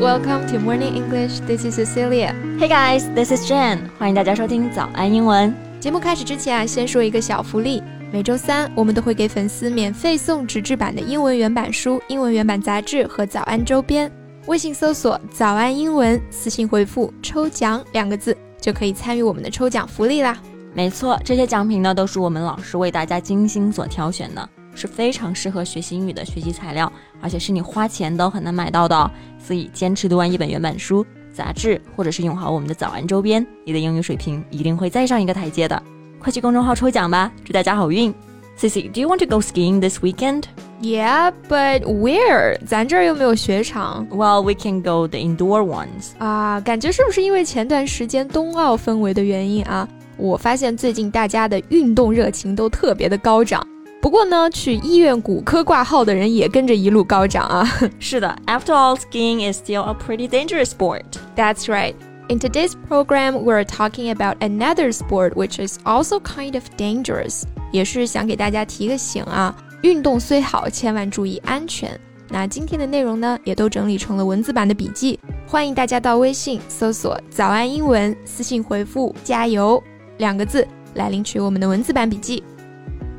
welcome to Morning English. This is Cecilia. Hey guys, this is Jan. 欢迎大家收听早安英文。节目开始之前啊，先说一个小福利。每周三，我们都会给粉丝免费送纸质版的英文原版书、英文原版杂志和早安周边。微信搜索“早安英文”，私信回复“抽奖”两个字，就可以参与我们的抽奖福利啦。没错，这些奖品呢，都是我们老师为大家精心所挑选的，是非常适合学习英语的学习材料，而且是你花钱都很难买到的哦。所以，坚持读完一本原版书、杂志，或者是用好我们的早安周边，你的英语水平一定会再上一个台阶的。快去公众号抽奖吧，祝大家好运！Cici，Do you want to go skiing this weekend? Yeah, but where? 咱这儿又没有雪场。Well, we can go the indoor ones. 啊，感觉是不是因为前段时间冬奥氛围的原因啊？我发现最近大家的运动热情都特别的高涨。不过呢，去医院骨科挂号的人也跟着一路高涨啊。是的，After all, skiing is still a pretty dangerous sport. That's right. In today's program, we're talking about another sport which is also kind of dangerous. 也是想给大家提个醒啊，运动虽好，千万注意安全。那今天的内容呢，也都整理成了文字版的笔记，欢迎大家到微信搜索“早安英文”，私信回复“加油”两个字来领取我们的文字版笔记。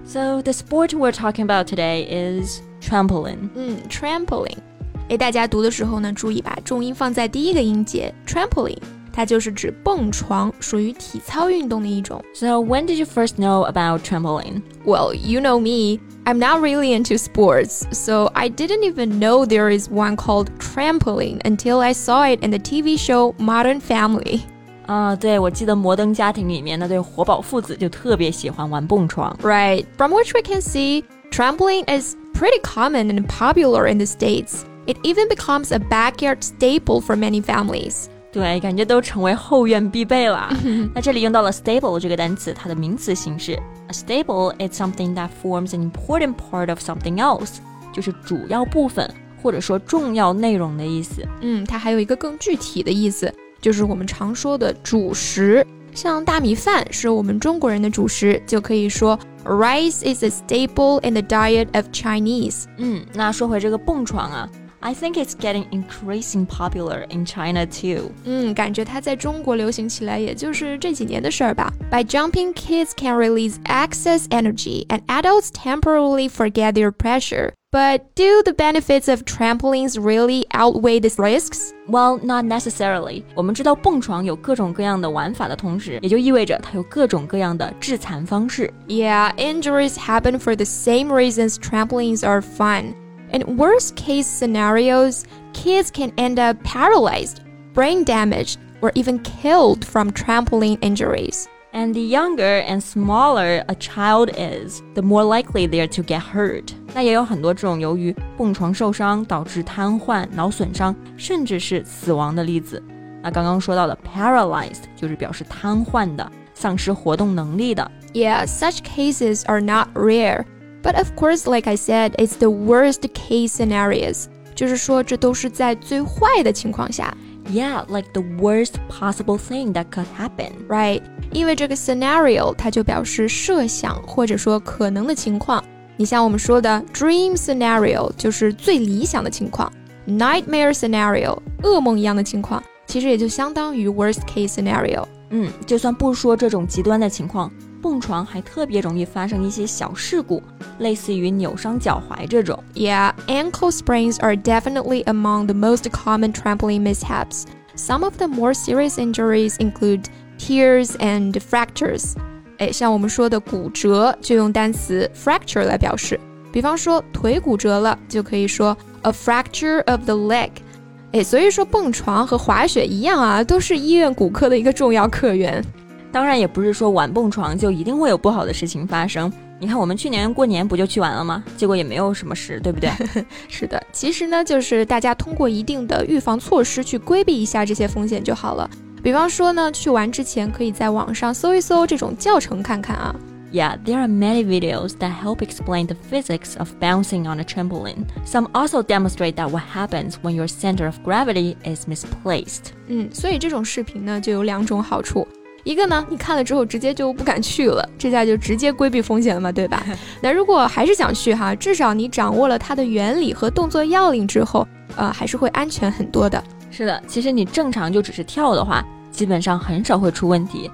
So the sport we're talking about today is trampoline. 嗯，trampoline。诶，大家读的时候呢，注意把重音放在第一个音节，trampoline，它就是指蹦床，属于体操运动的一种。 So when did you first know about trampoline? Well, you know me. I'm not really into sports, so I didn't even know there is one called trampoline until I saw it in the TV show Modern Family. 啊，对，我记得《摩登家庭》里面那对活宝父子就特别喜欢玩蹦床。Right, from which we can see, trampoline is pretty common and popular in the states. It even becomes a backyard staple for many families. 对，感觉都成为后院必备了。那这里用到了 staple 这个单词，它的名词形式。A staple is something that forms an important part of something else，就是主要部分或者说重要内容的意思。嗯，它还有一个更具体的意思。就是我们常说的主食。像大米饭是我们中国人的主食，就可以说 rice is a staple in the diet of Chinese。嗯，那说回这个蹦床啊，I think it's getting increasing popular in China too。嗯，感觉它在中国流行起来，也就是这几年的事儿吧。By jumping, kids can release excess energy, and adults temporarily forget their pressure. But do the benefits of trampolines really outweigh the risks? Well, not necessarily。我们知道蹦床有各种各样的玩法的同时，也就意味着它有各种各样的致残方式。 Yeah, injuries happen for the same reasons trampolines are fun. In worst case scenarios, kids can end up paralyzed, brain damaged, or even killed from trampoline injuries. And the younger and smaller a child is, the more likely they are to get hurt. 那也有很多这种由于蹦床受伤导致瘫痪、脑损伤，甚至是死亡的例子。那刚刚说到的 paralyzed 就是表示瘫痪的、丧失活动能力的。 Yeah, such cases are not rare. But of course, like I said, it's the worst case scenarios. 就是说，这都是在最坏的情况下 Yeah, like the worst possible thing that could happen. ，right？ 因为这个 scenario 它就表示设想或者说可能的情况。你像我们说的 dream scenario 就是最理想的情况，nightmare scenario 噩梦一样的情况，其实也就相当于 worst case scenario。嗯，就算不说这种极端的情况，蹦床还特别容易发生一些小事故，类似于扭伤脚踝这种。 Yeah, ankle sprains are definitely among the most common trampoline mishaps. Some of the more serious injuries include tears and fractures. 哎，像我们说的骨折，就用单词 fracture 来表示。比方说腿骨折了，就可以说 a fracture of the leg。哎，所以说蹦床和滑雪一样啊，都是医院骨科的一个重要客源。当然，也不是说玩蹦床就一定会有不好的事情发生。你看，我们去年过年不就去玩了吗？结果也没有什么事，对不对？是的，其实呢，就是大家通过一定的预防措施去规避一下这些风险就好了。比方说呢，去玩之前可以在网上搜一搜这种教程看看啊。Yeah, there are many videos that help explain the physics of bouncing on a trampoline. Some also demonstrate that what happens when your center of gravity is misplaced. 嗯，所以这种视频呢就有两种好处。一个呢，你看了之后直接就不敢去了，这下就直接规避风险了嘛，对吧？那如果还是想去哈，至少你掌握了它的原理和动作要领之后，呃，还是会安全很多的。是的，其实你正常就只是跳的话，基本上很少会出问题。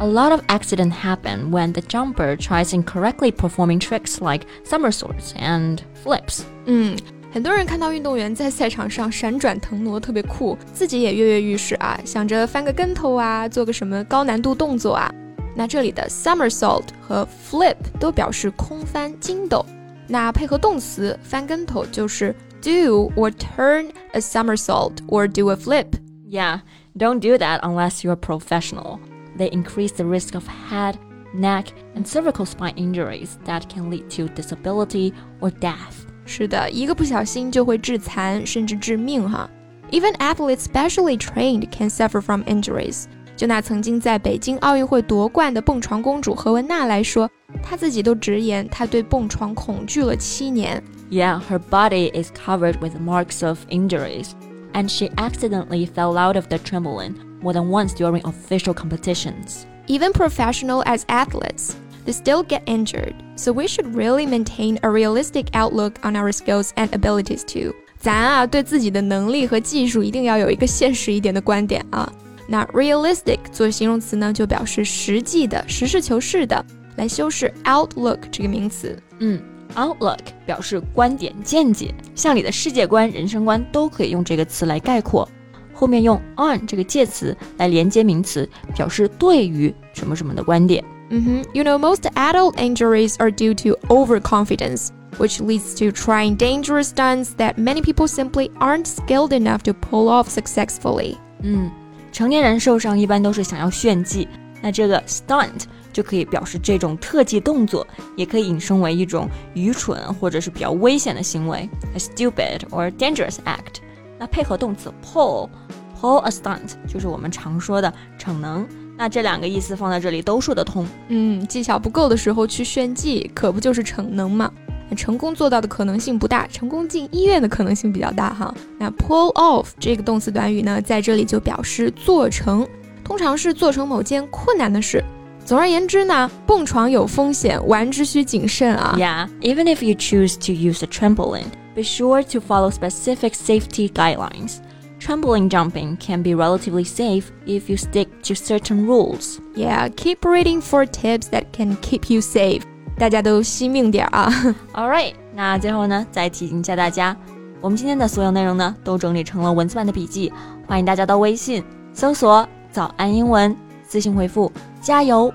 A lot of accidents happen when the jumper tries incorrectly performing tricks like somersaults and flips. 嗯，很多人看到运动员在赛场上闪转腾挪，特别酷，自己也跃跃欲试啊，想着翻个跟头啊，做个什么高难度动作啊。那这里的 somersault 和 flip 都表示空翻、筋斗。那配合动词翻跟头就是 do or turn a somersault or do a flip. Yeah, don't do that unless you're a professional. They increase the risk of head, neck, and cervical spine injuries that can lead to disability or death. 是的，一个不小心就会致残，甚至致命哈。Even athletes specially trained can suffer from injuries. 就拿曾经在北京奥运会夺冠的蹦床公主何雯娜来说，她自己都直言她对蹦床恐惧了七年。Yeah, her body is covered with marks of injuries, and she accidentally fell out of the trampoline more than once during official competitions. Even professional as athletes, they still get injured. So we should really maintain a realistic outlook on our skills and abilities too. 咱啊，对自己的能力和技术一定要有一个现实一点的观点啊。那 realistic 做形容词呢，就表示实际的、实事求是的，来修饰 outlook 这个名词。嗯 ，outlook 表示观点、见解，像你的世界观、人生观都可以用这个词来概括。后面用 on 这个介词来连接名词，表示对于什么什么的观点。嗯哼，You know most adult injuries are due to overconfidence. Which leads to trying dangerous stunts that many people simply aren't skilled enough to pull off successfully. 嗯。成年人受伤一般都是想要炫技， 那这个 stunt 就可以表示这种特技动作，也可以引申为一种愚蠢或者是比较危险的行为，a stupid or dangerous act。那配合动词 pull，pull a stunt 就是我们常说的逞能。那这两个意思放在这里都说得通。嗯，技巧不够的时候去炫技，可不就是逞能吗？成功做到的可能性不大，成功进医院的可能性比较大哈。那 pull off 这个动词短语呢，在这里就表示做成，通常是做成某件困难的事。总而言之呢，蹦床有风险，玩之需谨慎啊。Yeah, even if you choose to use a trampoline, be sure to follow specific safety guidelines. Trampoline jumping can be relatively safe if you stick to certain rules. Yeah, keep reading for tips that can keep you safe. 大家都惜命点啊！All right，那最后呢，再提醒一下大家，我们今天的所有内容呢，都整理成了文字版的笔记，欢迎大家到微信搜索“ 早安英文”，私信回复“加油”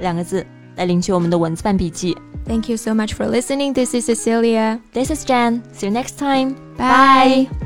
两个字来领取我们的文字版笔记。Thank you so much for listening. This is Cecilia. This is Jen. See you next time. Bye.